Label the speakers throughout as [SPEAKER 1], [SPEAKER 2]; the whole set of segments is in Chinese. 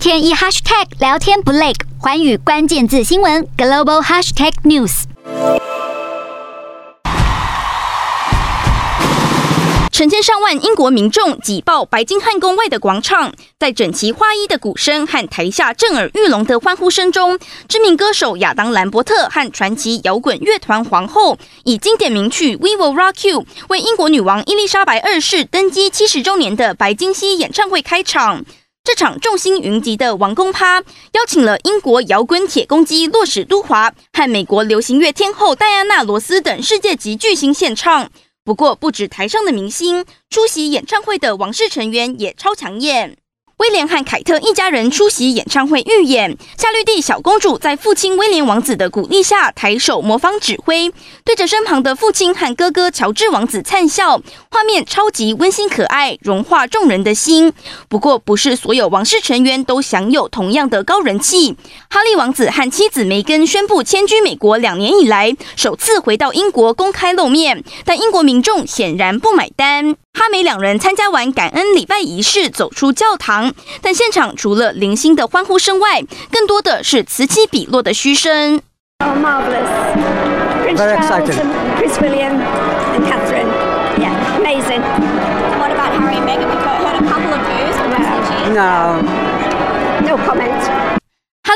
[SPEAKER 1] 天一 hashtag 聊天不累，寰宇关键字新闻 global hashtag news。
[SPEAKER 2] 成千上万英国民众挤爆白金汉宫外的广场，在整齐划一的鼓声和台下震耳欲聋的欢呼声中，知名歌手亚当兰伯特和传奇摇滚乐团皇后以经典名曲《We Will Rock You》为英国女王伊丽莎白二世登基七十周年的白金禧演唱会开场。这场众星云集的王宫趴，邀请了英国摇滚铁公鸡洛史都华和美国流行乐天后戴安娜罗斯等世界级巨星献唱。不过，不止台上的明星，出席演唱会的王室成员也超抢眼。威廉和凯特一家人出席演唱会预演，夏绿蒂小公主在父亲威廉王子的鼓励下抬手模仿指挥，对着身旁的父亲和哥哥乔治王子灿笑，画面超级温馨可爱，融化众人的心。不过，不是所有王室成员都享有同样的高人气。哈利王子和妻子梅根宣布迁居美国两年以来，首次回到英国公开露面，但英国民众显然不买单。哈两人参加完感恩礼拜仪式，走出教堂，但现场除了零星的欢呼声外，更多的是此起彼落的嘘声。
[SPEAKER 3] Oh, marvelous! Prince Charles, Prince William, and Catherine. Yeah, amazing.
[SPEAKER 4] What about Harry and Meghan? We've heard a couple of views.
[SPEAKER 3] No, no comment.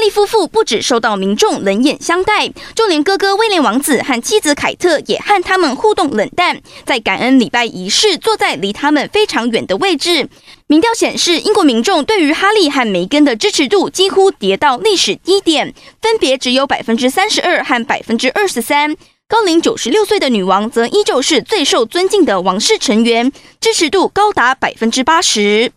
[SPEAKER 2] 利夫妇不止受到民众冷眼相待，就连哥哥威廉王子和妻子凯特也和他们互动冷淡，在感恩礼拜仪式坐在离他们非常远的位置。民调显示，英国民众对于哈利和梅根的支持度几乎跌到历史低点，分别只有百分之三十二和百分之二十三。高龄九十六岁的女王则依旧是最受尊敬的王室成员，支持度高达百分之八十。